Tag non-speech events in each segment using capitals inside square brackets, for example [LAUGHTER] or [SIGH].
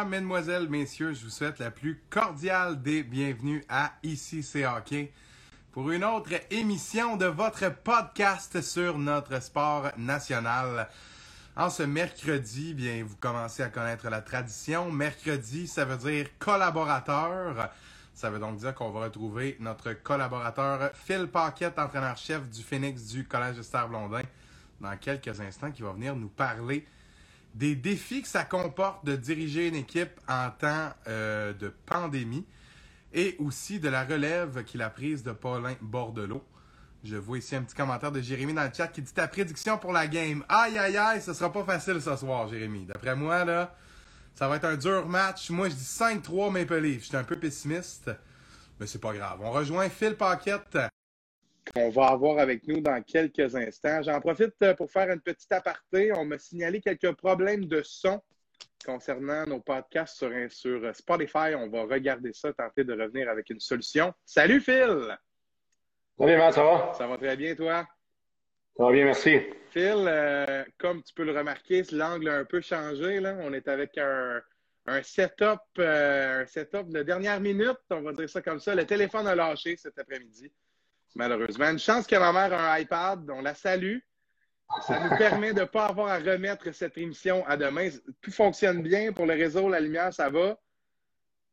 Mesdames, Mesdemoiselles, Messieurs, je vous souhaite la plus cordiale des bienvenues à Ici c'est hockey pour une autre émission de votre podcast sur notre sport national. En ce mercredi, bien, vous commencez à connaître la tradition. Mercredi, ça veut dire collaborateur. Ça veut donc dire qu'on va retrouver notre collaborateur Phil Paquette, entraîneur-chef du Phoenix du Collège de Star-Blondin, dans quelques instants, qui va venir nous parler des défis que ça comporte de diriger une équipe en temps euh, de pandémie et aussi de la relève qu'il a prise de Paulin Bordelot. Je vois ici un petit commentaire de Jérémy dans le chat qui dit ta prédiction pour la game. Aïe aïe aïe, ce sera pas facile ce soir, Jérémy. D'après moi, là, ça va être un dur match. Moi, je dis 5-3 Maple Leafs. J'étais un peu pessimiste, mais c'est pas grave. On rejoint Phil Paquette qu'on va avoir avec nous dans quelques instants. J'en profite euh, pour faire une petite aparté. On m'a signalé quelques problèmes de son concernant nos podcasts sur, sur Spotify. On va regarder ça, tenter de revenir avec une solution. Salut Phil! Salut Matt, ça va? Ça va très bien, toi? Ça va bien, merci. Phil, euh, comme tu peux le remarquer, l'angle a un peu changé. Là. On est avec un, un setup, euh, un setup de dernière minute, on va dire ça comme ça. Le téléphone a lâché cet après-midi malheureusement. Une chance que ma mère a un iPad, on la salue. Ça nous permet de ne pas avoir à remettre cette émission à demain. Tout fonctionne bien pour le réseau, la lumière, ça va.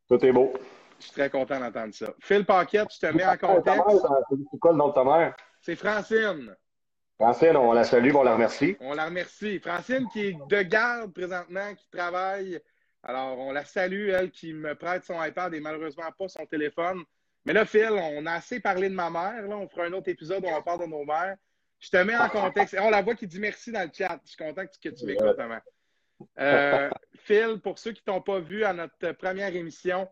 Tout est beau. Je suis très content d'entendre ça. Phil Paquette, je te mets en contexte. C'est quoi le nom de ta mère? C'est Francine. Francine, on la salue, on la remercie. On la remercie. Francine qui est de garde présentement, qui travaille. Alors, on la salue, elle qui me prête son iPad et malheureusement pas son téléphone. Mais là, Phil, on a assez parlé de ma mère. Là. On fera un autre épisode où on parle de nos mères. Je te mets en contexte. On la voit qui dit merci dans le chat. Je suis content que tu m'écoutes, maman. Euh, Phil, pour ceux qui ne t'ont pas vu à notre première émission,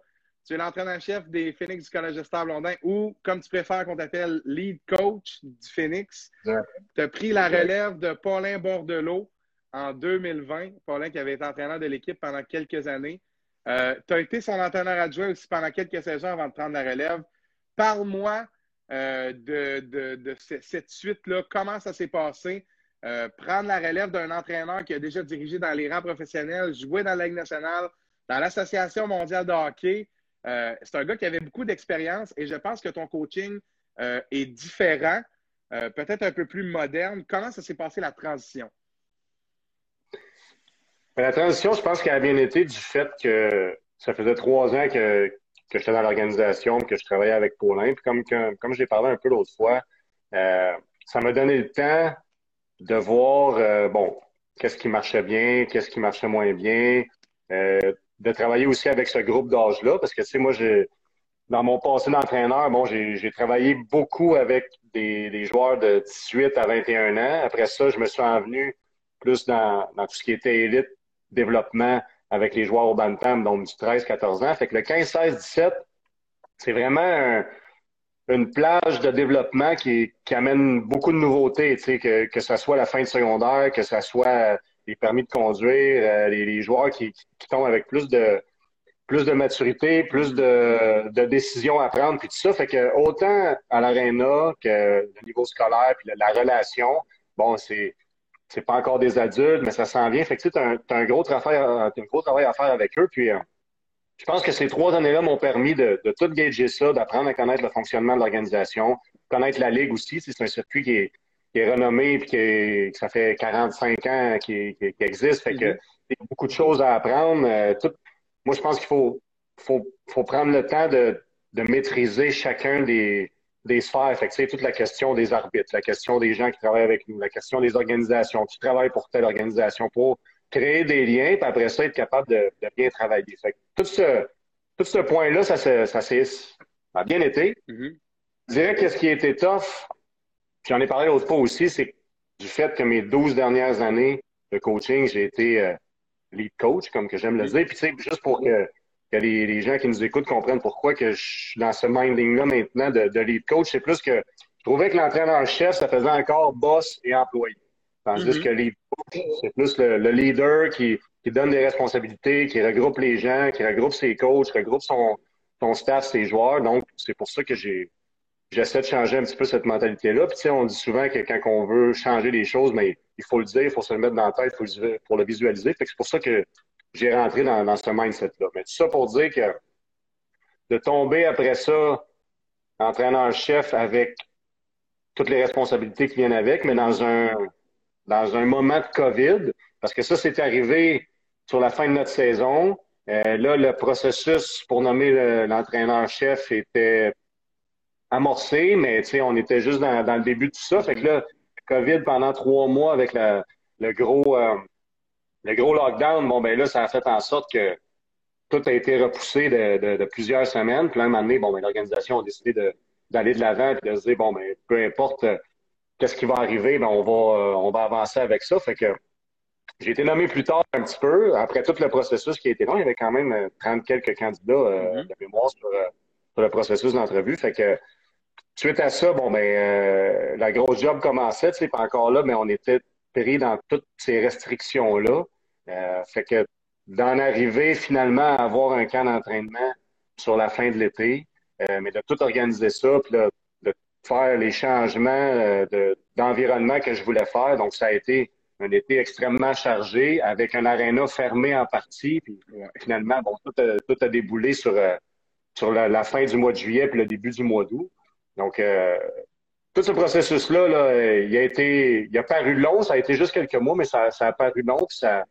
tu es l'entraîneur-chef des Phoenix du Collège de Star-Blondin ou, comme tu préfères qu'on t'appelle, lead coach du Phoenix. Tu as pris la relève de Paulin Bordelot en 2020. Paulin qui avait été entraîneur de l'équipe pendant quelques années. Euh, tu as été son entraîneur adjoint aussi pendant quelques saisons avant de prendre la relève. Parle-moi euh, de, cette suite-là, comment ça s'est passé? Euh, prendre la relève d'un entraîneur qui a déjà dirigé dans les rangs professionnels, joué dans la Ligue nationale, dans l'Association mondiale de hockey. c'est un gars qui avait beaucoup d'expérience et je pense que ton coaching est différent, peut-être un peu plus moderne. Comment ça s'est passé la transition? La transition, je pense qu'elle a bien été du fait que ça faisait trois ans que, que j'étais dans l'organisation, que je travaillais avec Paulin. Puis comme, comme, j'ai parlé un peu l'autre fois, euh, ça m'a donné le temps de voir, euh, bon, qu'est-ce qui marchait bien, qu'est-ce qui marchait moins bien, euh, de travailler aussi avec ce groupe d'âge-là, parce que, tu sais, moi, j'ai, dans mon passé d'entraîneur, bon, j'ai travaillé beaucoup avec des, des, joueurs de 18 à 21 ans. Après ça, je me suis envenu plus dans, dans tout ce qui était élite développement avec les joueurs au Bantam, donc du 13-14 ans. Fait que le 15-16-17, c'est vraiment une plage de développement qui, amène beaucoup de nouveautés, que, que ce soit la fin de secondaire, que ce soit les permis de conduire, euh, les, joueurs qui, tombent avec plus de plus de maturité, plus de, décisions à prendre, puis tout ça. Fait que autant à l'aréna que le niveau scolaire, puis la relation, bon, c'est c'est pas encore des adultes, mais ça s'en vient. Fait que tu as, un gros travail, un gros travail à faire avec eux. Puis euh, je pense que ces trois années-là m'ont permis de, de tout gager ça, d'apprendre à connaître le fonctionnement de l'organisation, connaître la ligue aussi. C'est un circuit qui est, qui est renommé puis qui que ça fait 45 ans qu'il qui, existe. Fait que mm-hmm. il y a beaucoup de choses à apprendre. Euh, tout, moi, je pense qu'il faut, faut, faut prendre le temps de, de maîtriser chacun des, des sphères. Fait que, toute la question des arbitres, la question des gens qui travaillent avec nous, la question des organisations, qui travaillent pour telle organisation, pour créer des liens, puis après ça, être capable de, bien travailler. Fait tout ce, tout ce point-là, ça, ça, ça, a bien été. Mm-hmm. Je dirais que ce qui a été tough, j'en ai parlé l'autre fois aussi, c'est du fait que mes 12 dernières années de coaching, j'ai été euh, lead coach, comme que j'aime le dire. Puis, tu sais, juste pour que que les, gens qui nous écoutent comprennent pourquoi que je suis dans ce minding-là maintenant de, de lead coach. C'est plus que je trouvais que l'entraîneur-chef, ça faisait encore boss et employé. Tandis mm-hmm. que lead coach, c'est plus le, leader qui, qui, donne des responsabilités, qui regroupe les gens, qui regroupe ses coachs, regroupe son, son staff, ses joueurs. Donc, c'est pour ça que j'ai j'essaie de changer un petit peu cette mentalité-là. Puis, tu sais, on dit souvent que quand on veut changer les choses, mais il faut le dire, il faut se le mettre dans la tête, il faut le, pour le visualiser. Fait que c'est pour ça que j'ai rentré dans, ce mindset-là. Mais tout ça pour dire que de tomber après ça, entraîneur-chef avec toutes les responsabilités qui viennent avec, mais dans un, dans un moment de COVID, parce que ça, c'est arrivé sur la fin de notre saison. Euh, là, le processus pour nommer l'entraîneur-chef était amorcé, mais on était juste dans, le début de tout ça. Fait que là, COVID pendant trois mois avec le gros euh, le gros lockdown, bon ben là, ça a fait en sorte que tout a été repoussé de, de, de plusieurs semaines. Puis là, un moment donné, bon, ben, l'organisation a décidé d'aller de l'avant et de se dire bon ben peu importe euh, qu'est-ce qui va arriver, ben on va euh, on va avancer avec ça. Fait que j'ai été nommé plus tard un petit peu, après tout le processus qui a été long, il y avait quand même 30 quelques candidats euh, mm-hmm. de mémoire sur, sur le processus d'entrevue. Fait que Suite à ça, bon ben euh, la grosse job commençait, tu sais, pas encore là, mais on était pris dans toutes ces restrictions-là. Euh, fait que d'en arriver finalement à avoir un camp d'entraînement sur la fin de l'été, euh, mais de tout organiser ça, puis de, de faire les changements d'environnement que je voulais faire. Donc, ça a été un été extrêmement chargé, avec un aréna fermé en partie. Puis finalement, bon, tout a, tout a déboulé sur, sur la, la, fin du mois de juillet puis le début du mois d'août. Donc, euh, tout ce processus-là, là, il a été, il a paru long, ça a été juste quelques mois, mais ça, ça a paru long, puis ça,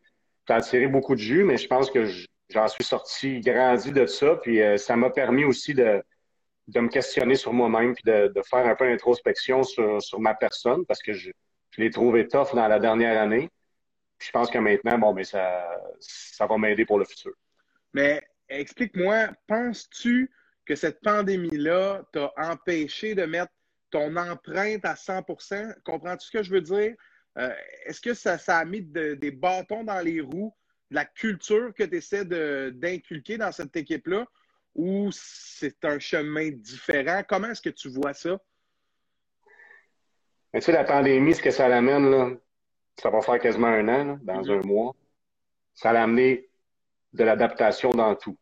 ça a tiré beaucoup de jus, mais je pense que j'en suis sorti grandi de ça, puis euh, ça m'a permis aussi de, de me questionner sur moi-même, puis de, faire un peu d'introspection sur, sur ma personne, parce que je, je l'ai trouvé tough dans la dernière année. je pense que maintenant, bon, mais ça, ça va m'aider pour le futur. Mais explique-moi, penses-tu que cette pandémie-là t'a empêché de mettre ton empreinte à 100% Comprends-tu ce que je veux dire? Euh, est-ce que ça, ça, a mis des bâtons dans les roues de la culture que tu essaies d'inculquer dans cette équipe-là ou c'est un chemin différent? Comment est-ce que tu vois ça? tu sais, la pandémie, ce que ça l'amène, là, ça va faire quasiment un an, dans mm-hmm. un mois. Ça l'a amené de l'adaptation dans tout.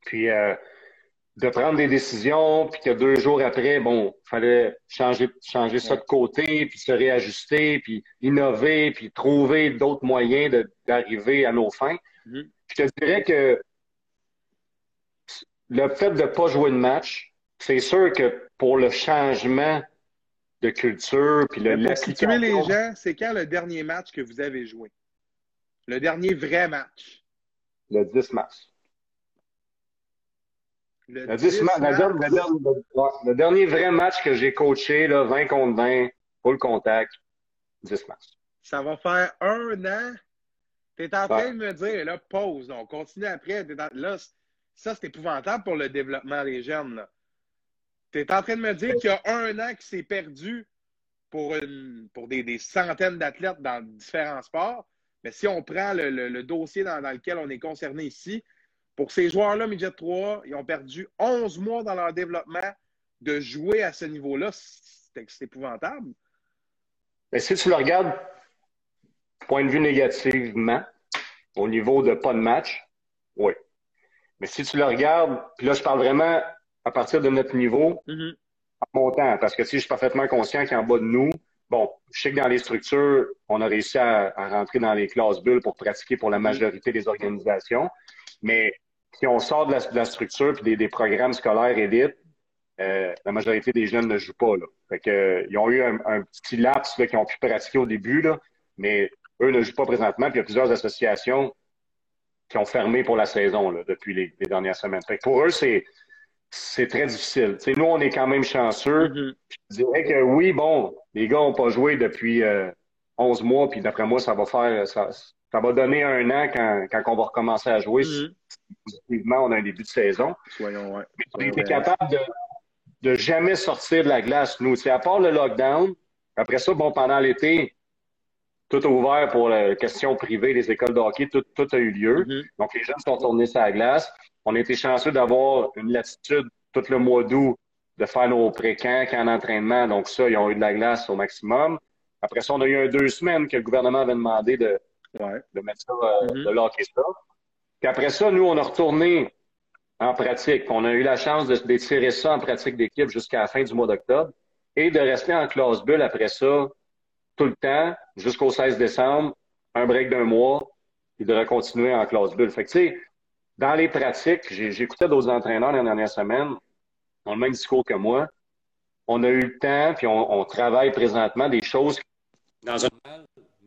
Puis, euh, de prendre des décisions, puis que deux jours après, bon, fallait changer, changer ça de côté, puis se réajuster, puis innover, puis trouver d'autres moyens d'arriver à nos fins. Mm-hmm. Je te dirais que le fait de ne pas jouer de match, c'est sûr que pour le changement de culture, puis le Pour situer les gens, c'est quand le dernier match que vous avez joué? Le dernier vrai match? Le 10 mars. Le, dernier vrai match que j'ai coaché, là, 20 contre 20, full contact, 10 matchs. Ça va faire un an? Tu es en train de me dire, là, pause, on continue après. Là, ça, c'est épouvantable pour le développement des jeunes. Tu es en train de me dire qu'il y a un an qui s'est perdu pour, une, pour des, des centaines d'athlètes dans différents sports. Mais si on prend le, le, dossier dans, dans, lequel on est concerné ici, pour ces joueurs-là, Midget 3, ils ont perdu 11 mois dans leur développement de jouer à ce niveau-là. C'est épouvantable. Mais si tu le regardes, point de vue négativement, au niveau de pas de match, oui. Mais si tu le regardes, puis là, je parle vraiment à partir de notre niveau, mm-hmm. en montant, parce que si je suis parfaitement conscient qu'en bas de nous, bon, je sais que dans les structures, on a réussi à, à rentrer dans les classes bulles pour pratiquer pour la majorité des organisations, mais si on sort de la, structure puis des, programmes scolaires élites, euh, la majorité des jeunes ne jouent pas. Là. Fait que, euh, ils ont eu un, petit laps qu'ils ont pu pratiquer au début, là, mais eux ne jouent pas présentement. Puis il y a plusieurs associations qui ont fermé pour la saison là, depuis les, dernières semaines. Fait que pour eux, c'est c'est très difficile. nous, on est quand même chanceux. Mm-hmm. Je dirais que oui, bon, les gars n'ont pas joué depuis euh, 11 mois, puis d'après moi, ça va faire ça, ça va donner un an quand, quand on va recommencer à jouer. Mm Positivement, on a un début de saison. Soyons, ouais. on été capable de, de jamais sortir de la glace, nous. C'est à part le lockdown. Après ça, bon, pendant l'été, tout a ouvert pour la question privée, les écoles de hockey, tout, tout a eu lieu. Mm-hmm. Donc, les jeunes sont tournés sur la glace. On a été chanceux d'avoir une latitude tout le mois d'août de faire nos pré-camps, camps d'entraînement. Donc, ça, ils ont eu de la glace au maximum. Après ça, on a eu un deux semaines que le gouvernement avait demandé de, de mettre ça, euh, mm-hmm. de locker ça. Puis après ça, nous, on a retourné en pratique. On a eu la chance d'étirer ça en pratique d'équipe jusqu'à la fin du mois d'octobre et de rester en classe bulle après ça tout le temps jusqu'au 16 décembre, un break d'un mois, il devrait continuer en classe bulle. Fait que, tu sais, dans les pratiques, j'écoutais d'autres entraîneurs la dernière semaine, ont le même discours que moi. On a eu le temps, puis on, travaille présentement des choses dans un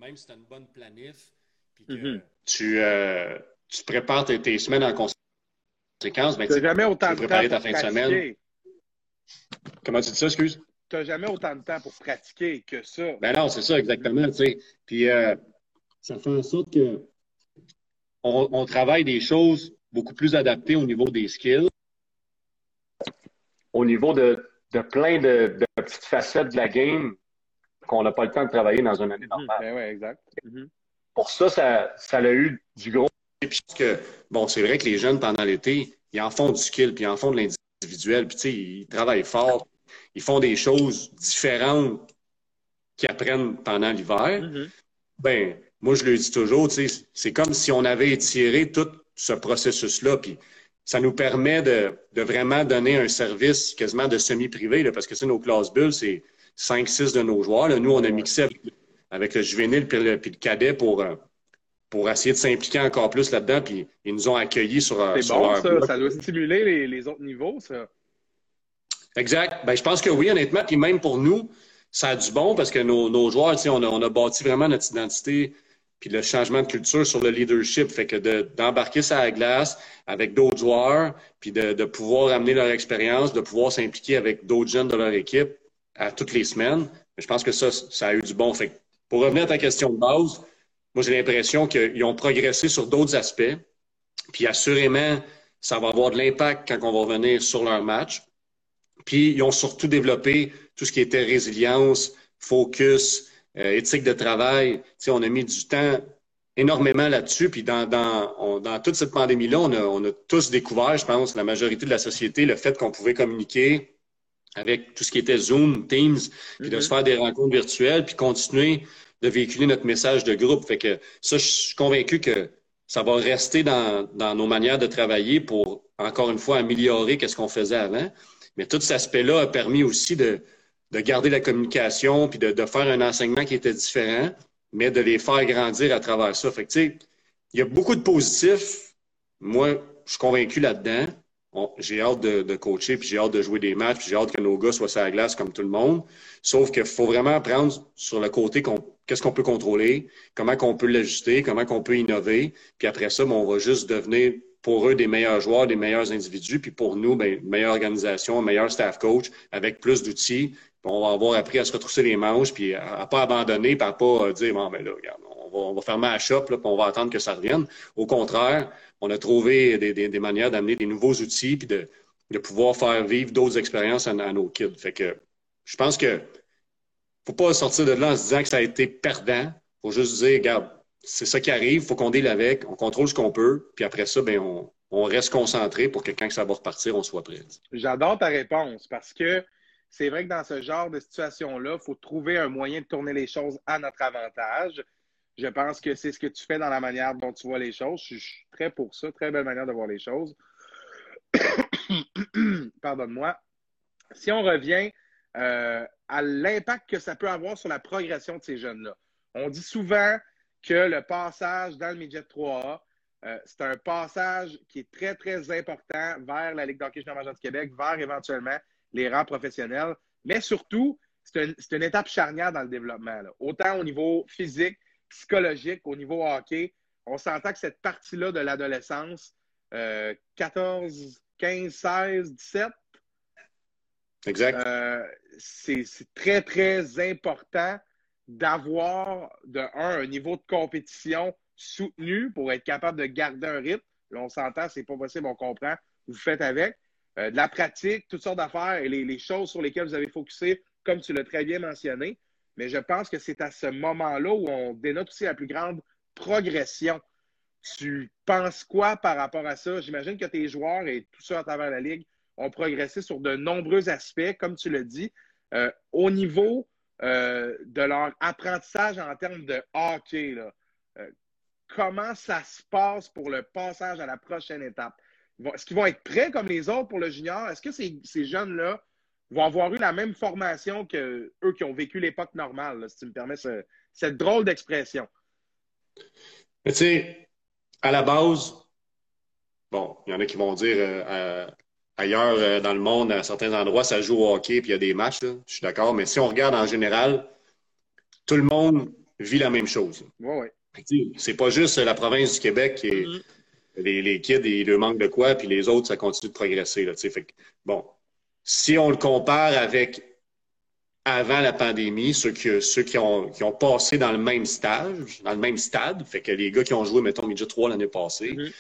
même si tu as une bonne planif, puis que tu, euh, tu prépares tes, semaines en conséquence, ben, tu n'as jamais autant de temps ta fin de semaine. Comment tu dis ça, excuse? Tu n'as jamais autant de temps pour pratiquer que ça. Ben non, c'est ça, exactement. Tu sais. Puis euh, ça fait en sorte que on, travaille des choses beaucoup plus adaptées au niveau des skills. Au niveau de, de plein de, petites facettes de la game qu'on n'a pas le temps de travailler dans une année mhm. normale. Ben ouais, exact. Mhm. Pour ça, ça, ça a eu du gros. que, bon, c'est vrai que les jeunes, pendant l'été, ils en font du skill, puis ils en font de l'individuel, puis tu sais, ils travaillent fort, ils font des choses différentes qu'ils apprennent pendant l'hiver. Mhm. Ben, moi, je le dis toujours, c'est comme si on avait étiré tout ce processus-là, puis ça nous permet de, vraiment donner un service quasiment de semi-privé, parce que c'est nos classes bulles, c'est 5-6 de nos joueurs. Nous, on a mixé avec, le juvénile puis le, cadet pour, euh, pour essayer de s'impliquer encore plus là-dedans, puis ils nous ont accueillis sur, euh, C'est bon, ça. Ça doit stimuler les, les, autres niveaux, ça. Exact. Ben, je pense que oui, honnêtement. Puis même pour nous, ça a du bon parce que nos, nos joueurs, on a, on a bâti vraiment notre identité puis le changement de culture sur le leadership. Fait que d'embarquer ça à la glace avec d'autres joueurs, puis de, de, pouvoir amener leur expérience, de pouvoir s'impliquer avec d'autres jeunes de leur équipe à toutes les semaines. Je pense que ça, ça a eu du bon. Fait pour revenir à ta question de base, moi, j'ai l'impression qu'ils ont progressé sur d'autres aspects. Puis assurément, ça va avoir de l'impact quand on va revenir sur leur match. Puis ils ont surtout développé tout ce qui était résilience, focus, euh, éthique de travail. sais, on a mis du temps énormément là-dessus. Puis dans, dans, dans toute cette pandémie-là, on a, on a tous découvert, je pense, la majorité de la société, le fait qu'on pouvait communiquer avec tout ce qui était Zoom, Teams, puis de mm-hmm. se faire des rencontres virtuelles, puis continuer de véhiculer notre message de groupe. Fait que ça, je suis convaincu que ça va rester dans, dans nos manières de travailler pour, encore une fois, améliorer ce qu'on faisait avant. Mais tout cet aspect-là a permis aussi de, de garder la communication, puis de, de, faire un enseignement qui était différent, mais de les faire grandir à travers ça. Fait que, tu sais, il y a beaucoup de positifs. Moi, je suis convaincu là-dedans. J'ai hâte de, de, coacher, puis j'ai hâte de jouer des matchs, puis j'ai hâte que nos gars soient sur la glace comme tout le monde. Sauf qu'il faut vraiment apprendre sur le côté qu'est-ce qu'on peut contrôler, comment qu'on peut l'ajuster, comment qu'on peut innover. Puis après ça, ben, on va juste devenir pour eux des meilleurs joueurs, des meilleurs individus, puis pour nous, ben, meilleure organisation, meilleur staff coach, avec plus d'outils, on va avoir appris à se retrousser les manches, puis à, ne pas abandonner, puis à pas euh, dire, bon, ben là, regarde, on va fermer la shop, là, puis on va attendre que ça revienne. Au contraire, on a trouvé des, manières d'amener des nouveaux outils, puis de, de pouvoir faire vivre d'autres expériences à, nos kids. Fait que je pense que faut pas sortir de là en se disant que ça a été perdant. faut juste dire, regarde, c'est ça qui arrive, faut qu'on deal avec, on contrôle ce qu'on peut, puis après ça, ben on, on reste concentré pour que quand ça va repartir, on soit prêt. J'adore ta réponse parce que c'est vrai que dans ce genre de situation-là, il faut trouver un moyen de tourner les choses à notre avantage. Je pense que c'est ce que tu fais dans la manière dont tu vois les choses. Je suis très pour ça, très belle manière de voir les choses. [COUGHS] Pardonne-moi. Si on revient euh, à l'impact que ça peut avoir sur la progression de ces jeunes-là, on dit souvent que le passage dans le midget 3A, euh, c'est un passage qui est très, très important vers la Ligue d'hockey junior du Québec, vers éventuellement les rangs professionnels, mais surtout, c'est une, étape charnière dans le développement. Autant au niveau physique, psychologique, au niveau hockey, on s'entend que cette partie-là de l'adolescence, 14, 15, 16, 17, exact. Euh, c'est très, très important d'avoir, de un, un niveau de compétition soutenu pour être capable de garder un rythme. Là, on s'entend, c'est pas possible, on comprend, vous faites avec. Euh, de la pratique, toutes sortes d'affaires et les, choses sur lesquelles vous avez focusé, comme tu l'as très bien mentionné. Mais je pense que c'est à ce moment-là où on dénote aussi la plus grande progression. Tu penses quoi par rapport à ça? J'imagine que tes joueurs et tout ça à travers la Ligue ont progressé sur de nombreux aspects, comme tu l'as dit, euh, au niveau euh, de leur apprentissage en termes de hockey. comment ça se passe pour le passage à la prochaine étape? Est-ce qu'ils vont être prêts comme les autres pour le junior? Est-ce que ces, jeunes-là vont avoir eu la même formation que eux qui ont vécu l'époque normale, si tu me permets cette drôle d'expression? Tu sais, à la base, bon, il y en a qui vont dire euh, ailleurs euh, dans le monde, à certains endroits, ça joue au hockey puis il y a des matchs. je suis d'accord. Mais si on regarde en général, tout le monde vit la même chose. Ouais, ouais. C'est pas juste la province du Québec qui est. Mm-hmm. Les, les, kids, ils leur manquent de quoi, puis les autres, ça continue de progresser. Là, fait bon, si on le compare avec avant la pandémie, ceux qui, ceux qui, ont, qui ont passé dans le même stage, dans le même stade, fait que les gars qui ont joué, mettons, midget 3 l'année passée, mm-hmm.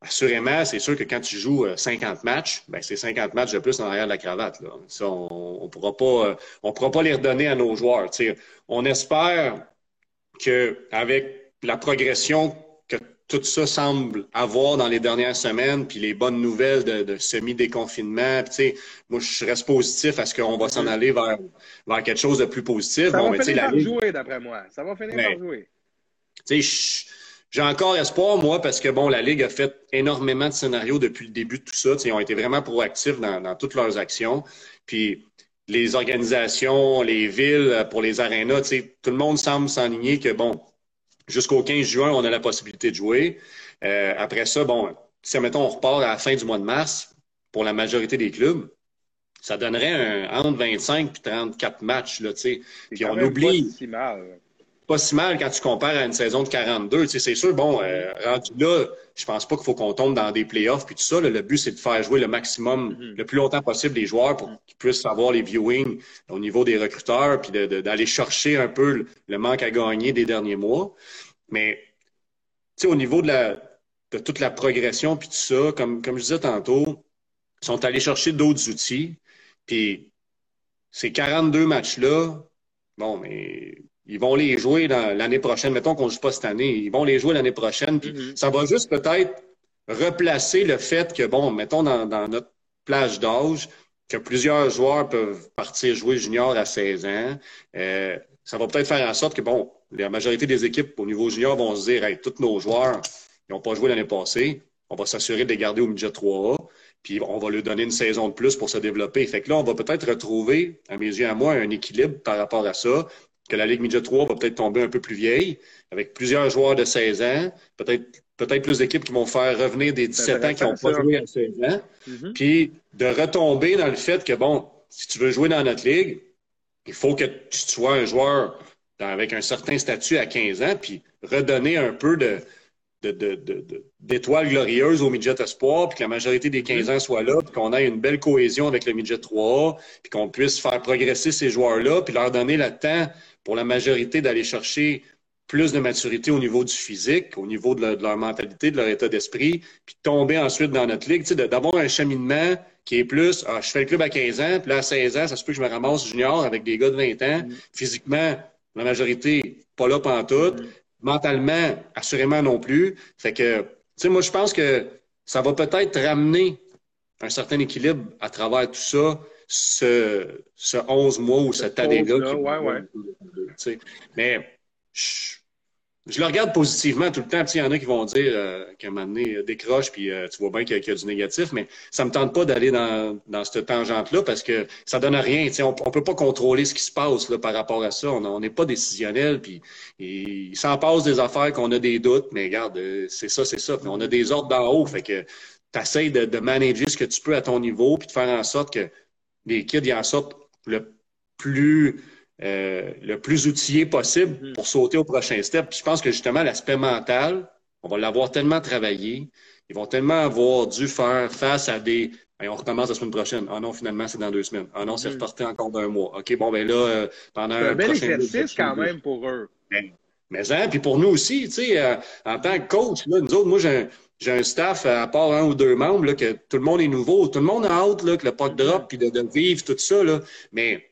assurément, c'est sûr que quand tu joues 50 euh, matchs, ben c'est 50 matchs de plus en arrière de la cravate. Là. Ça, on ne pourra, pas, euh, on pourra pas les redonner à nos joueurs. On espère qu'avec la progression tout ça semble avoir dans les dernières semaines, puis les bonnes nouvelles de, semi-déconfinement. Moi, je reste positif à ce qu'on va s'en mm-hmm. aller vers, vers quelque chose de plus positif. Ça va finir par jouer, d'après moi. Ça va finir par jouer. J'ai encore espoir, moi, parce que bon, la Ligue a fait énormément de scénarios depuis le début de tout ça. ils ont été vraiment proactifs dans, dans toutes leurs actions. Puis les organisations, les villes pour les arénas, tout le monde semble s'enligner que bon, Jusqu'au 15 juin, on a la possibilité de jouer. Euh, après ça, bon, si, mettons, on repart à la fin du mois de mars, pour la majorité des clubs, ça donnerait un, entre 25 et 34 matchs, là, tu sais. Puis on oublie. Pas si mal. Pas si mal quand tu compares à une saison de 42. Tu sais, c'est sûr, bon, euh, rendu là, je pense pas qu'il faut qu'on tombe dans des playoffs puis tout ça. le but, c'est de faire jouer le maximum, mm-hmm. le plus longtemps possible les joueurs pour qu'ils puissent avoir les viewings au niveau des recruteurs puis d'aller chercher un peu le manque à gagner des derniers mois. Mais, tu sais, au niveau de, la, de toute la progression puis tout ça, comme, comme je disais tantôt, ils sont allés chercher d'autres outils. Puis, ces 42 matchs-là, bon, mais ils vont les jouer l'année prochaine. Mettons qu'on ne joue pas cette année. Ils vont les jouer l'année prochaine. Puis mm-hmm. ça va juste peut-être replacer le fait que, bon, mettons dans, notre plage d'âge, que plusieurs joueurs peuvent partir jouer junior à 16 ans. Euh, ça va peut-être faire en sorte que, bon, la majorité des équipes au niveau junior vont se dire, hey, tous nos joueurs, ils n'ont pas joué l'année passée. On va s'assurer de les garder au midget 3A. Puis on va leur donner une saison de plus pour se développer. Fait que là, on va peut-être retrouver, à mes yeux à moi, un équilibre par rapport à ça, que la Ligue Midget 3 va peut-être tomber un peu plus vieille, avec plusieurs joueurs de 16 ans, peut-être peut-être plus d'équipes qui vont faire revenir des 17 ans qui n'ont pas joué à 16 ans, mm-hmm. puis de retomber dans le fait que, bon, si tu veux jouer dans notre ligue, il faut que tu sois un joueur avec un certain statut à 15 ans, puis redonner un peu de, d'étoiles glorieuses au midget espoir, puis que la majorité des 15 ans soient là, puis qu'on ait une belle cohésion avec le midget 3A, puis qu'on puisse faire progresser ces joueurs-là, puis leur donner le temps pour la majorité d'aller chercher plus de maturité au niveau du physique, au niveau de, leur mentalité, de leur état d'esprit, puis tomber ensuite dans notre ligue, d'avoir un cheminement qui est plus, ah, je fais le club à 15 ans, puis là, à 16 ans, ça se peut que je me ramasse junior avec des gars de 20 ans. Mm. Physiquement, la majorité, pas là tout. Mm. Mentalement, assurément non plus. Fait que, tu sais, moi, je pense que ça va peut-être ramener un certain équilibre à travers tout ça, ce, ce 11 mois ou cette année-là. Ouais, ouais. Mais je, je le regarde positivement tout le temps. Il y en a qui vont dire euh, qu'à un moment donné, euh, décroche, puis euh, tu vois bien qu'il y, a du négatif, mais ça me tente pas d'aller dans, dans cette tangente-là parce que ça donne rien. On, on peut pas contrôler ce qui se passe là, par rapport à ça. On n'est pas décisionnel, puis il s'en passe des affaires qu'on a des doutes, mais regarde, c'est ça, c'est ça. on a des ordres d'en haut, fait que tu essaies de, de manager ce que tu peux à ton niveau, puis de faire en sorte que les kids y en sortent le plus euh, le plus outillé possible mm-hmm. pour sauter au prochain step. Puis je pense que justement, l'aspect mental, on va l'avoir tellement travaillé, ils vont tellement avoir dû faire face à des on recommence la semaine prochaine. Ah non, finalement, c'est dans deux semaines. Ah non, c'est mm-hmm. reporté encore d'un mois. OK, bon, ben là, euh, pendant un, un bel exercice quand même pour eux. Mais, mais hein, puis pour nous aussi, tu sais, euh, en tant que coach, là, nous autres, moi, j'ai un, j'ai un staff, à part un ou deux membres, là, que tout le monde est nouveau. Tout le monde a hâte là, que le puck drop, puis de, vivre tout ça. Là. Mais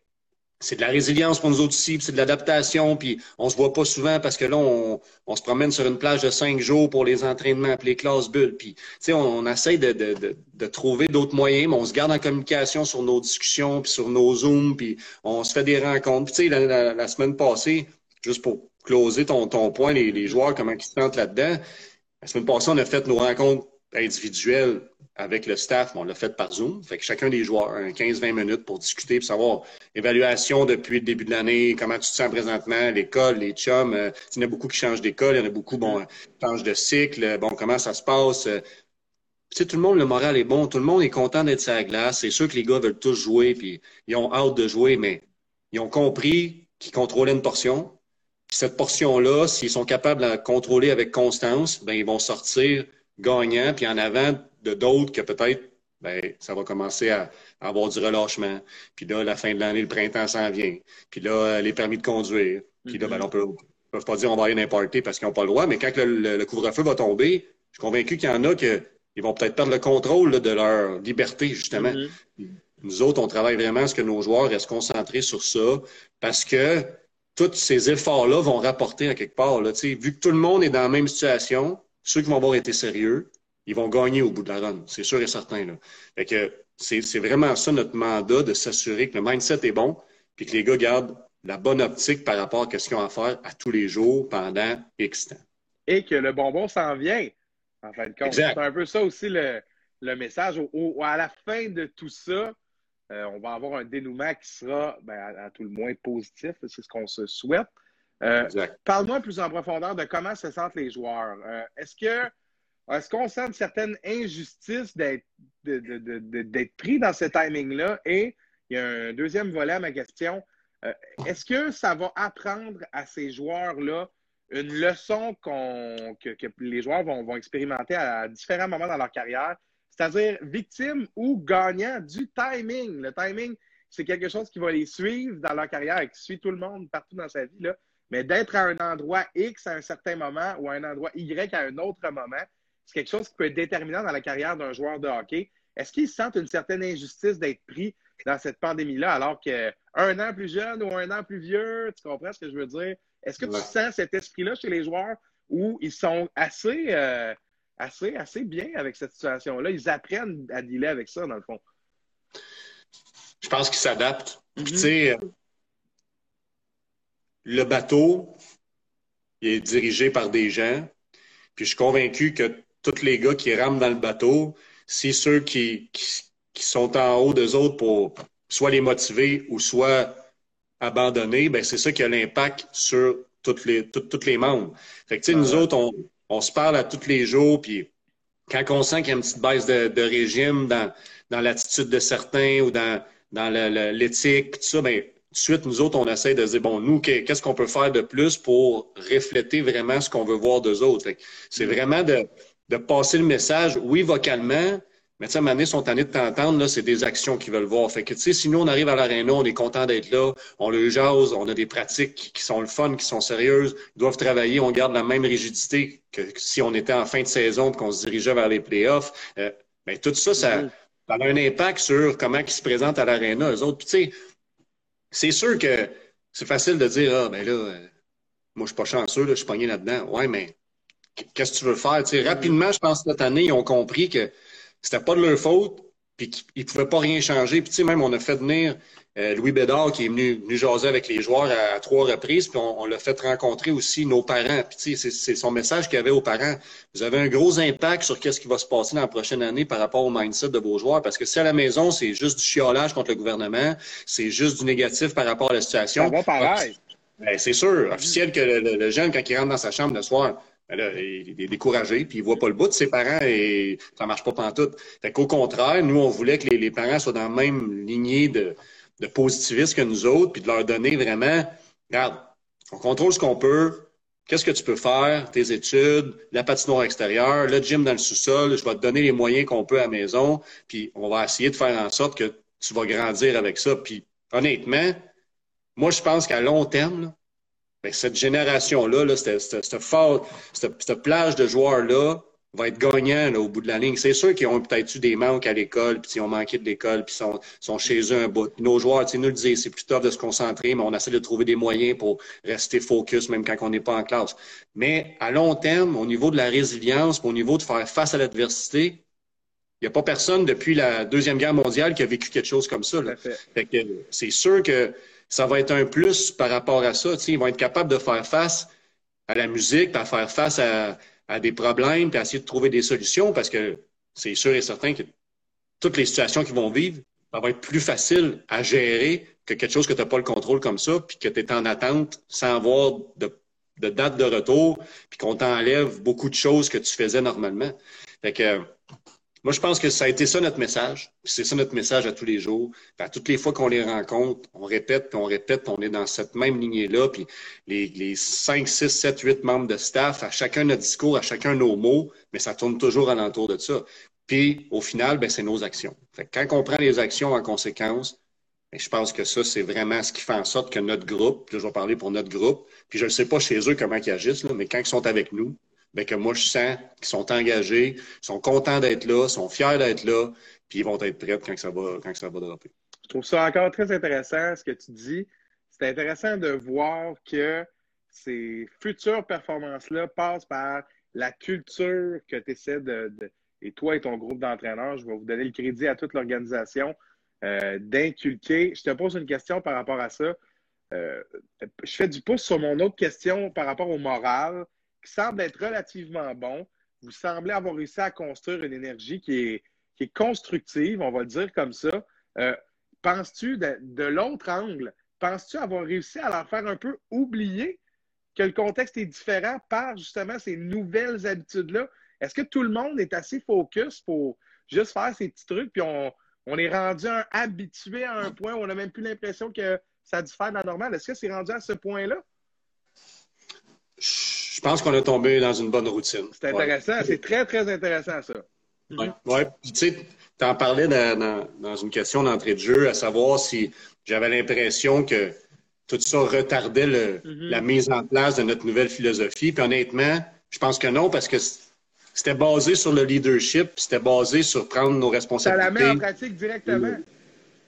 c'est de la résilience pour nous autres aussi, c'est de l'adaptation, puis on se voit pas souvent parce que là, on, on, se promène sur une plage de cinq jours pour les entraînements, puis les classes bulles, puis on, on essaie de, de, de, de trouver d'autres moyens, mais on se garde en communication sur nos discussions, puis sur nos Zooms, puis on se fait des rencontres. Tu sais, la, la, semaine passée, juste pour closer ton, ton point, les, les joueurs, comment ils se sentent là-dedans, la semaine passée, on a fait nos rencontres individuelles avec le staff, on l'a fait par Zoom. Fait que chacun des joueurs a 15-20 minutes pour discuter, pour savoir évaluation depuis le début de l'année, comment tu te sens présentement, l'école, les chums. Euh, il y en a beaucoup qui changent d'école, il y en a beaucoup, bon, changent de cycle, bon, comment ça se passe. tout le monde, le moral est bon, tout le monde est content d'être sur la glace. C'est sûr que les gars veulent tous jouer, puis ils ont hâte de jouer, mais ils ont compris qu'ils contrôlaient une portion. Cette portion-là, s'ils sont capables de la contrôler avec constance, ben ils vont sortir gagnants, puis en avant de d'autres que peut-être ben, ça va commencer à, avoir du relâchement. Puis là, la fin de l'année, le printemps s'en vient. Puis là, les permis de conduire. Puis là, ben, on peut, peut pas dire on va aller n'importe parce qu'ils n'ont pas le droit, mais quand le, couvre-feu va tomber, je suis convaincu qu'il y en a qui vont peut-être perdre le contrôle de leur liberté, justement. Mm-hmm. Nous autres, on travaille vraiment à ce que nos joueurs restent concentrés sur ça parce que tous ces efforts-là vont rapporter à quelque part. Là, vu que tout le monde est dans la même situation, ceux qui vont avoir été sérieux, ils vont gagner au bout de la run. C'est sûr et certain. Là. Fait que c'est vraiment ça notre mandat de s'assurer que le mindset est bon puis que les gars gardent la bonne optique par rapport à ce qu'ils ont à faire à tous les jours pendant X temps. Et que le bonbon s'en vient, en fin de compte. C'est un peu ça aussi le, message. à la fin de tout ça, euh, on va avoir un dénouement qui sera ben, à, tout le moins positif. C'est ce qu'on se souhaite. Euh, parle-moi plus en profondeur de comment se sentent les joueurs. Euh, est-ce que est-ce qu'on sent une certaine injustice d'être pris dans ce timing-là? Et il y a un deuxième volet à ma question. Euh, est-ce que ça va apprendre à ces joueurs-là une leçon que, les joueurs vont, expérimenter à différents moments dans leur carrière, c'est-à-dire victime ou gagnant du timing? Le timing, c'est quelque chose qui va les suivre dans leur carrière et qui suit tout le monde partout dans sa vie. Là. Mais d'être à un endroit X à un certain moment ou à un endroit Y à un autre moment, c'est quelque chose qui peut être déterminant dans la carrière d'un joueur de hockey. Est-ce qu'ils sentent une certaine injustice d'être pris dans cette pandémie-là alors qu'un an plus jeune ou un an plus vieux, tu comprends ce que je veux dire? Est-ce que tu sens cet esprit-là chez les joueurs où ils sont assez, euh, assez, assez bien avec cette situation-là? Ils apprennent à dealer avec ça, dans le fond. Je pense qu'ils s'adaptent. Tu mm-hmm. sais, le bateau, il est dirigé par des gens. Puis je suis convaincu que tous les gars qui rament dans le bateau, c'est ceux qui, qui, sont en haut d'eux autres pour soit les motiver ou soit abandonner, ben c'est ça qui a l'impact sur toutes les, toutes, les membres. Fait que, nous autres, on, on, se parle à tous les jours, puis quand on sent qu'il y a une petite baisse de, régime dans, dans l'attitude de certains ou dans, dans l'éthique, tout ça, ben, tout de suite, nous autres, on essaie de dire, bon, nous, qu'est-ce qu'on peut faire de plus pour refléter vraiment ce qu'on veut voir d'eux autres? C'est mm. vraiment de, de passer le message, oui, vocalement, mais tu sais, donné, sont tannés de t'entendre, là, c'est des actions qu'ils veulent voir. Fait que, tu sais, si nous, on arrive à l'aréna, on est content d'être là, on le jase, on a des pratiques qui sont le fun, qui sont sérieuses, ils doivent travailler, on garde la même rigidité que si on était en fin de saison et qu'on se dirigeait vers les playoffs. Euh, ben, tout ça, ça, mm-hmm. ça, a un impact sur comment ils se présentent à l'aréna, eux autres. tu sais, c'est sûr que c'est facile de dire, ah, ben là, euh, moi, je suis pas chanceux, là, je suis pogné là-dedans. Ouais, mais qu'est-ce que tu veux faire? rapidement, je pense que cette année, ils ont compris que c'était pas de leur faute, puis qu'ils ne pouvaient pas rien changer. Puis, même, on a fait venir euh, Louis Bédard, qui est venu, venu jaser avec les joueurs à, trois reprises, puis on, l'a fait rencontrer aussi nos parents. Puis, c'est son message qu'il y avait aux parents. Vous avez un gros impact sur qu'est-ce qui va se passer dans la prochaine année par rapport au mindset de vos joueurs, parce que si à la maison, c'est juste du chiolage contre le gouvernement, c'est juste du négatif par rapport à la situation. Ça pareil. Ben, c'est sûr, officiel que le, jeune, quand il rentre dans sa chambre le soir, ben il est découragé, puis il voit pas le bout de ses parents et ça marche pas pantoute. Fait qu'au contraire, nous, on voulait que les, parents soient dans la même lignée de, de que nous autres, puis de leur donner vraiment, regarde, on contrôle ce qu'on peut, qu'est-ce que tu peux faire, tes études, la patinoire extérieure, le gym dans le sous-sol, je vais te donner les moyens qu'on peut à la maison, puis on va essayer de faire en sorte que tu vas grandir avec ça. Puis honnêtement, moi, je pense qu'à long terme, ben, cette génération-là, cette, plage de joueurs-là va être gagnant au bout de la ligne. C'est sûr qu'ils ont peut-être eu des manques à l'école, puis ils ont manqué de l'école, puis sont, sont chez eux un bout. Nos joueurs, nous le disent, c'est plus tough de se concentrer, mais on essaie de trouver des moyens pour rester focus, même quand on n'est pas en classe. Mais à long terme, au niveau de la résilience, au niveau de faire face à l'adversité, il n'y a pas personne depuis la Deuxième Guerre mondiale qui a vécu quelque chose comme ça. C'est sûr que ça va être un plus par rapport à ça. ils vont être capables de faire face à la musique, à faire face à, des problèmes, puis essayer de trouver des solutions parce que c'est sûr et certain que toutes les situations qu'ils vont vivre, ça va être plus facile à gérer que quelque chose que tu n'as pas le contrôle comme ça, puis que tu es en attente sans avoir de, date de retour, puis qu'on t'enlève beaucoup de choses que tu faisais normalement. Fait que moi, je pense que ça a été ça notre message. C'est ça notre message à tous les jours. à toutes les fois qu'on les rencontre, on répète, puis on répète, on est dans cette même lignée-là. Puis les, les 5, 6, 7, 8 membres de staff, à chacun notre discours, à chacun nos mots, mais ça tourne toujours alentour de ça. Puis au final, ben, c'est nos actions. Quand on prend les actions en conséquence, ben, je pense que ça, c'est vraiment ce qui fait en sorte que notre groupe, là, je vais parler pour notre groupe, puis je ne sais pas chez eux comment ils agissent, mais quand ils sont avec nous, ben, que moi, je sens qu'ils sont engagés, sont contents d'être là, sont fiers d'être là, puis ils vont être prêts quand ça va, quand ça va dropper. Je trouve ça encore très intéressant, ce que tu dis. C'est intéressant de voir que ces futures performances-là passent par la culture que tu essaies de, et toi et ton groupe d'entraîneurs, je vais vous donner le crédit à toute l'organisation, euh, d'inculquer. Je te pose une question par rapport à ça. Euh, je fais du pouce sur mon autre question par rapport au moral, semble être relativement bon. Vous semblez avoir réussi à construire une énergie qui est, constructive, on va le dire comme ça. Euh, penses-tu, de, l'autre angle, penses-tu avoir réussi à leur faire un peu oublier que le contexte est différent par justement ces nouvelles habitudes-là? Est-ce que tout le monde est assez focus pour juste faire ces petits trucs, puis on, est rendu habitué à un point où on n'a même plus l'impression que ça a dû faire de la normale? Est-ce que c'est rendu à ce point-là? Je pense qu'on a tombé dans une bonne routine. C'est intéressant. C'est très, très intéressant, ça. Oui. Ouais. Tu sais, tu en parlais dans, une question d'entrée de jeu, à savoir si j'avais l'impression que tout ça retardait mm-hmm. la mise en place de notre nouvelle philosophie. Puis honnêtement, je pense que non, parce que c'était basé sur le leadership, c'était basé sur prendre nos responsabilités. Ça la met en pratique directement.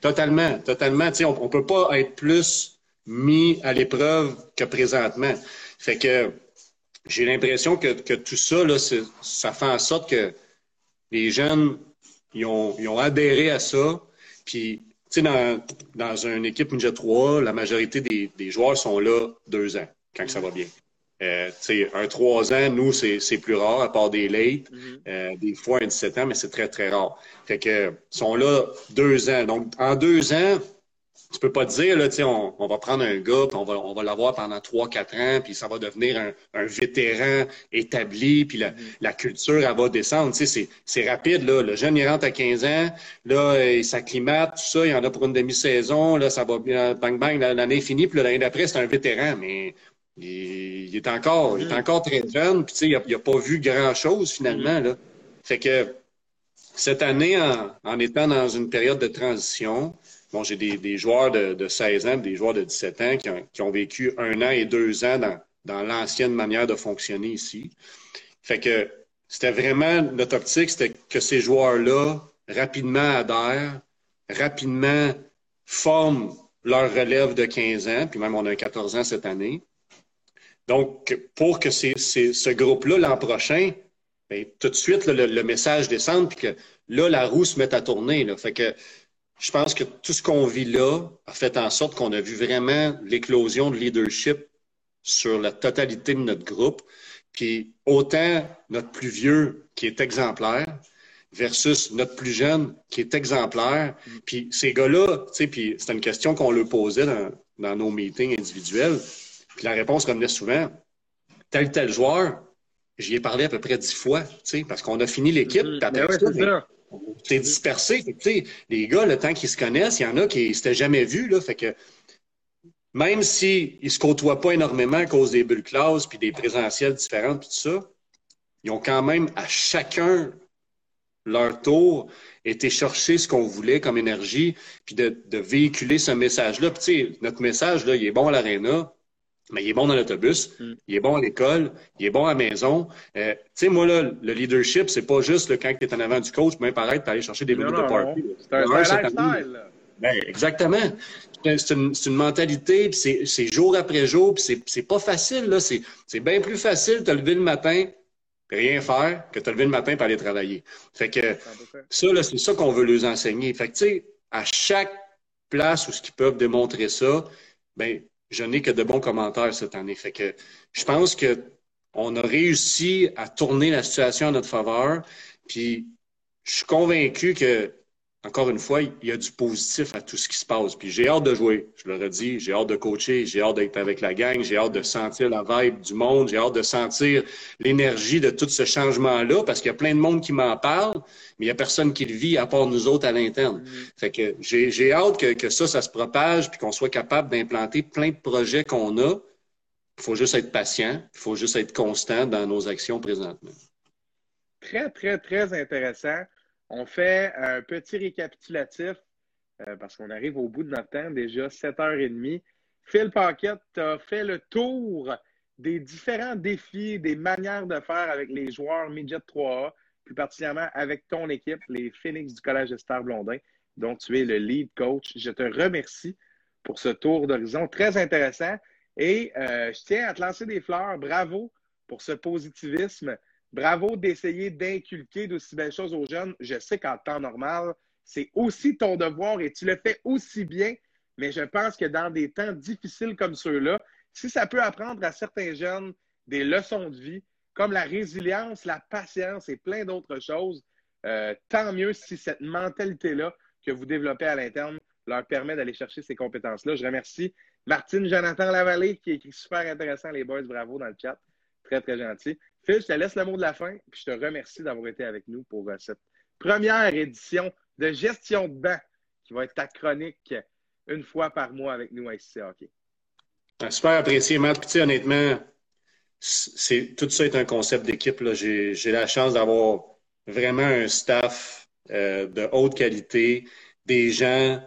Totalement, totalement. on ne peut pas être plus mis à l'épreuve que présentement. Fait que j'ai l'impression que, tout ça, là, ça fait en sorte que les jeunes, ils ont, adhéré à ça. Puis, tu sais, dans, dans une équipe Ninja 3, la majorité des, des joueurs sont là deux ans, quand ça va bien. Euh, un 3 ans, nous, c'est plus rare, à part des late. Mm-hmm. euh, des fois, un 17 ans, mais c'est très, très rare. Fait que, sont là deux ans. Donc, en deux ans, tu peux pas te dire, là, on, on va prendre un gars, puis on va, on va l'avoir pendant 3-4 ans, puis ça va devenir un, un vétéran établi, puis la, mm-hmm. la, culture, elle va descendre. C'est rapide, là. Le jeune, il rentre à 15 ans, là, il s'acclimate, tout ça, il y en a pour une demi-saison, là, ça va bien, bang, bang, l'année est finie, puis l'année d'après, c'est un vétéran. Mais il, est encore, il est encore très jeune, puis il n'a pas vu grand-chose finalement. Là. Fait que cette année, en, étant dans une période de transition, bon, j'ai des, joueurs de, 16 ans, des joueurs de 17 ans qui ont, vécu un an et deux ans dans, dans l'ancienne manière de fonctionner ici. Fait que c'était vraiment notre optique, c'était que ces joueurs-là rapidement adhèrent, rapidement forment leur relève de 15 ans, puis même on a 14 ans cette année, donc, pour que ce groupe-là, l'an prochain, ben, tout de suite, le, message descende, puis que là, la roue se met à tourner. Fait que je pense que tout ce qu'on vit là a fait en sorte qu'on a vu vraiment l'éclosion de leadership sur la totalité de notre groupe. Puis autant notre plus vieux qui est exemplaire versus notre plus jeune qui est exemplaire. Puis ces gars-là, tu sais, puis c'était une question qu'on leur posait dans, dans nos meetings individuels. Puis la réponse revenait souvent, tel tel joueur, j'y ai parlé à peu près dix fois, parce qu'on a fini l'équipe, mm-hmm. C'est dispersé. les gars, le temps qu'ils se connaissent, il y en a qui ne s'étaient jamais vus. Là, fait que même s'ils ne se côtoient pas énormément à cause des bulles classes puis des présentiels différents, tout ça, ils ont quand même à chacun leur tour été chercher ce qu'on voulait comme énergie, puis de, véhiculer ce message-là. Puis, notre message, là, il est bon à l'aréna, mais il est bon dans l'autobus, mm. il est bon à l'école, il est bon à la maison. Euh, tu sais, moi, là, le leadership, c'est pas juste le quand tu es en avant du coach, même paraître, tu aller chercher des minutes de party. C'est un, lifestyle. Ben, exactement. C'est une, une, mentalité, puis c'est jour après jour, puis c'est pas facile. là. C'est bien plus facile de te lever le matin rien faire que de te lever le matin pour aller travailler. Fait que ça, c'est ça qu'on veut leur enseigner. Fait que, tu sais, à chaque place où ils peuvent démontrer ça, ben je n'ai que de bons commentaires cette année. Fait que je pense que on a réussi à tourner la situation à notre faveur. Puis je suis convaincu que encore une fois, il y a du positif à tout ce qui se passe. Puis j'ai hâte de jouer, je le redis, j'ai hâte de coacher, j'ai hâte d'être avec la gang, j'ai hâte de sentir la vibe du monde, j'ai hâte de sentir l'énergie de tout ce changement-là, parce qu'il y a plein de monde qui m'en parle, mais il n'y a personne qui le vit à part nous autres à l'interne. Mm-hmm. Fait que j'ai hâte que, que, ça, ça se propage, puis qu'on soit capable d'implanter plein de projets qu'on a. Il faut juste être patient, il faut juste être constant dans nos actions présentement. Très, très, très intéressant. On fait un petit récapitulatif euh, parce qu'on arrive au bout de notre temps, déjà 7h30. Phil Paquette a fait le tour des différents défis, des manières de faire avec les joueurs Midget 3A, plus particulièrement avec ton équipe, les Phoenix du Collège de Star Blondin, dont tu es le lead coach. Je te remercie pour ce tour d'horizon très intéressant et euh, je tiens à te lancer des fleurs. Bravo pour ce positivisme Bravo d'essayer d'inculquer d'aussi belles choses aux jeunes. Je sais qu'en temps normal, c'est aussi ton devoir et tu le fais aussi bien, mais je pense que dans des temps difficiles comme ceux-là, si ça peut apprendre à certains jeunes des leçons de vie, comme la résilience, la patience et plein d'autres choses, euh, tant mieux si cette mentalité-là que vous développez à l'interne leur permet d'aller chercher ces compétences-là. Je remercie Martine Jonathan Lavallée qui écrit super intéressant, les boys, bravo dans le chat. Très, très gentil. Phil, je te laisse le mot de la fin, puis je te remercie d'avoir été avec nous pour euh, cette première édition de gestion de banc qui va être ta chronique une fois par mois avec nous à. Ah, super apprécié, Matt. Puis, honnêtement, c'est, tout ça est un concept d'équipe. J'ai, la chance d'avoir vraiment un staff euh, de haute qualité, des gens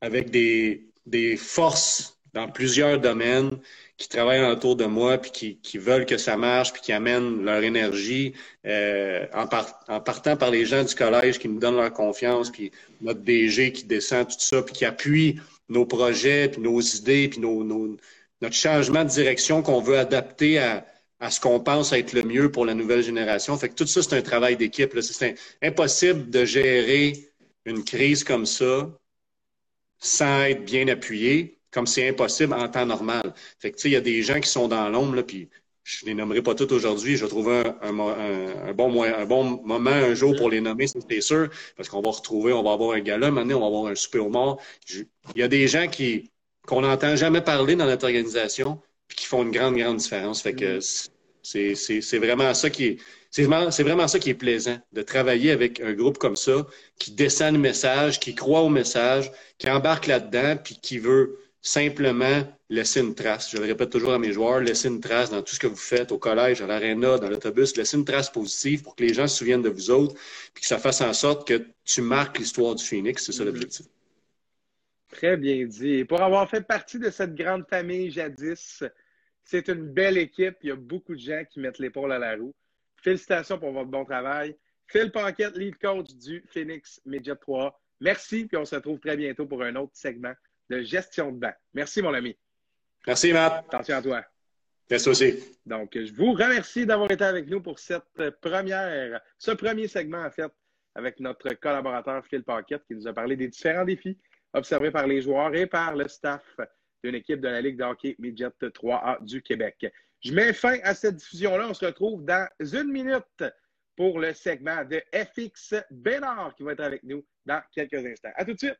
avec des, des forces dans plusieurs domaines qui travaillent autour de moi, puis qui, veulent que ça marche, puis qui amènent leur énergie euh, en, partant par les gens du collège qui nous donnent leur confiance, puis notre DG qui descend tout ça, puis qui appuie nos projets, puis nos idées, puis notre changement de direction qu'on veut adapter à, à ce qu'on pense être le mieux pour la nouvelle génération. Fait que tout ça, c'est un travail d'équipe. C'est impossible de gérer une crise comme ça sans être bien appuyé comme c'est impossible en temps normal. Fait que, il y a des gens qui sont dans l'ombre, puis je ne les nommerai pas tous aujourd'hui. Je vais trouver un, bon, un bon moment un jour pour les nommer, c'est sûr, parce qu'on va retrouver, on va avoir un gala, maintenant on va avoir un super au mort. Il y a des gens qui qu'on n'entend jamais parler dans notre organisation, puis qui font une grande, grande différence. Fait que mm-hmm. c'est vraiment ça qui est. C'est vraiment, ça qui est plaisant, de travailler avec un groupe comme ça, qui descend le message, qui croit au message, qui embarque là-dedans, puis qui veut simplement laisser une trace. Je le répète toujours à mes joueurs, laissez une trace dans tout ce que vous faites au collège, à l'aréna, dans l'autobus. Laissez une trace positive pour que les gens se souviennent de vous autres, puis que ça fasse en sorte que tu marques l'histoire du Phoenix. C'est ça mm-hmm. l'objectif. Très bien dit. Et pour avoir fait partie de cette grande famille jadis, c'est une belle équipe. Il y a beaucoup de gens qui mettent l'épaule à la roue. Félicitations pour votre bon travail. Phil Paquette, lead coach du Phoenix Midget 3. Merci, puis on se retrouve très bientôt pour un autre segment de gestion de banc. Merci, mon ami. Merci, Matt. Attention à toi. Merci aussi. Donc, je vous remercie d'avoir été avec nous pour cette première, ce premier segment, en fait, avec notre collaborateur Phil Paquette qui nous a parlé des différents défis observés par les joueurs et par le staff d'une équipe de la Ligue de hockey Midget 3A du Québec. Je mets fin à cette diffusion-là. On se retrouve dans une minute pour le segment de FX Bénard qui va être avec nous dans quelques instants. À tout de suite!